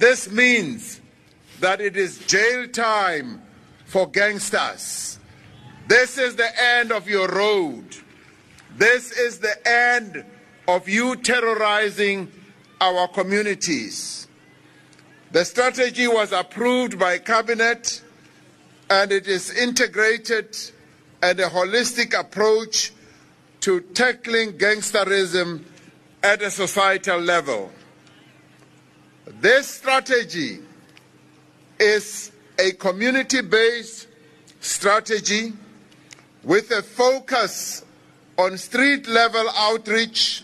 This means that it is jail time for gangsters. This is the end of your road. This is the end of you terrorizing our communities. The strategy was approved by cabinet and it is integrated and a holistic approach to tackling gangsterism at a societal level. This strategy is a community based strategy with a focus on street level outreach,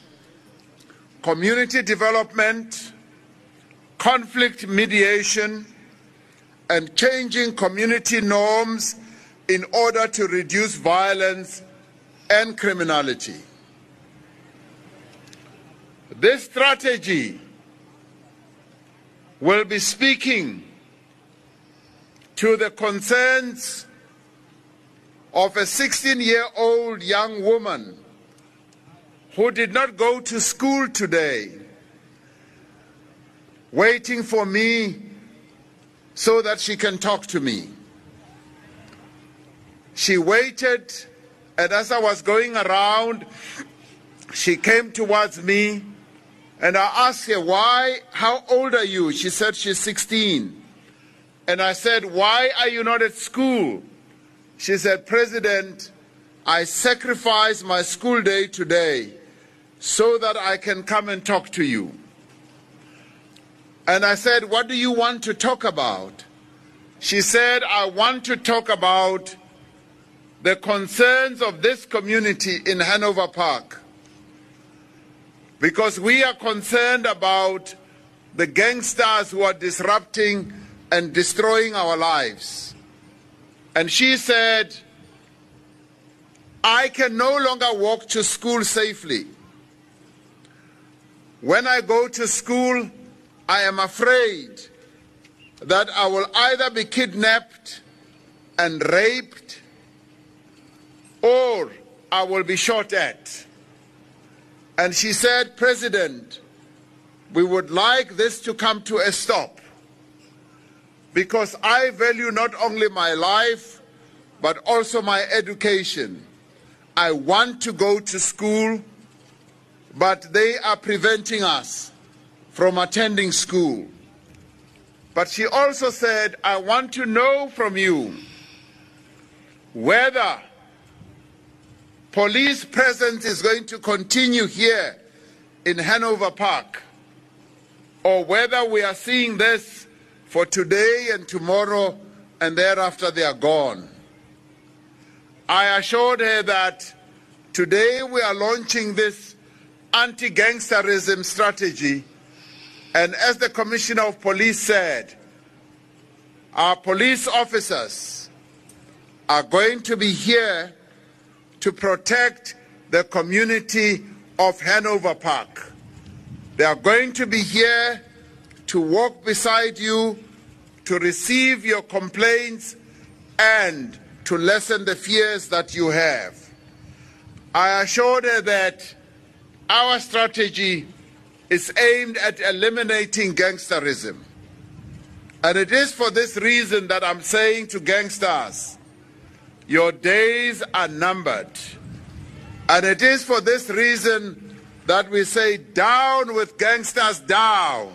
community development, conflict mediation, and changing community norms in order to reduce violence and criminality. This strategy will be speaking to the concerns of a 16 year old young woman who did not go to school today, waiting for me so that she can talk to me. She waited, and as I was going around, she came towards me and I asked her, Why? How old are you? She said she's 16. And I said, Why are you not at school? She said, President, I sacrificed my school day today so that I can come and talk to you. And I said, What do you want to talk about? She said, I want to talk about the concerns of this community in Hanover Park. Because we are concerned about the gangsters who are disrupting and destroying our lives. And she said, I can no longer walk to school safely. When I go to school, I am afraid that I will either be kidnapped and raped or I will be shot at. And she said, President, we would like this to come to a stop because I value not only my life but also my education. I want to go to school, but they are preventing us from attending school. But she also said, I want to know from you whether police presence is going to continue here in Hanover Park, or whether we are seeing this for today and tomorrow and thereafter they are gone. I assured her that today we are launching this anti gangsterism strategy, and as the Commissioner of Police said, our police officers are going to be here to protect the community of Hanover Park. They are going to be here to walk beside you, to receive your complaints, and to lessen the fears that you have. I assured her that our strategy is aimed at eliminating gangsterism. And it is for this reason that I'm saying to gangsters, your days are numbered. And it is for this reason that we say, down with gangsters, down.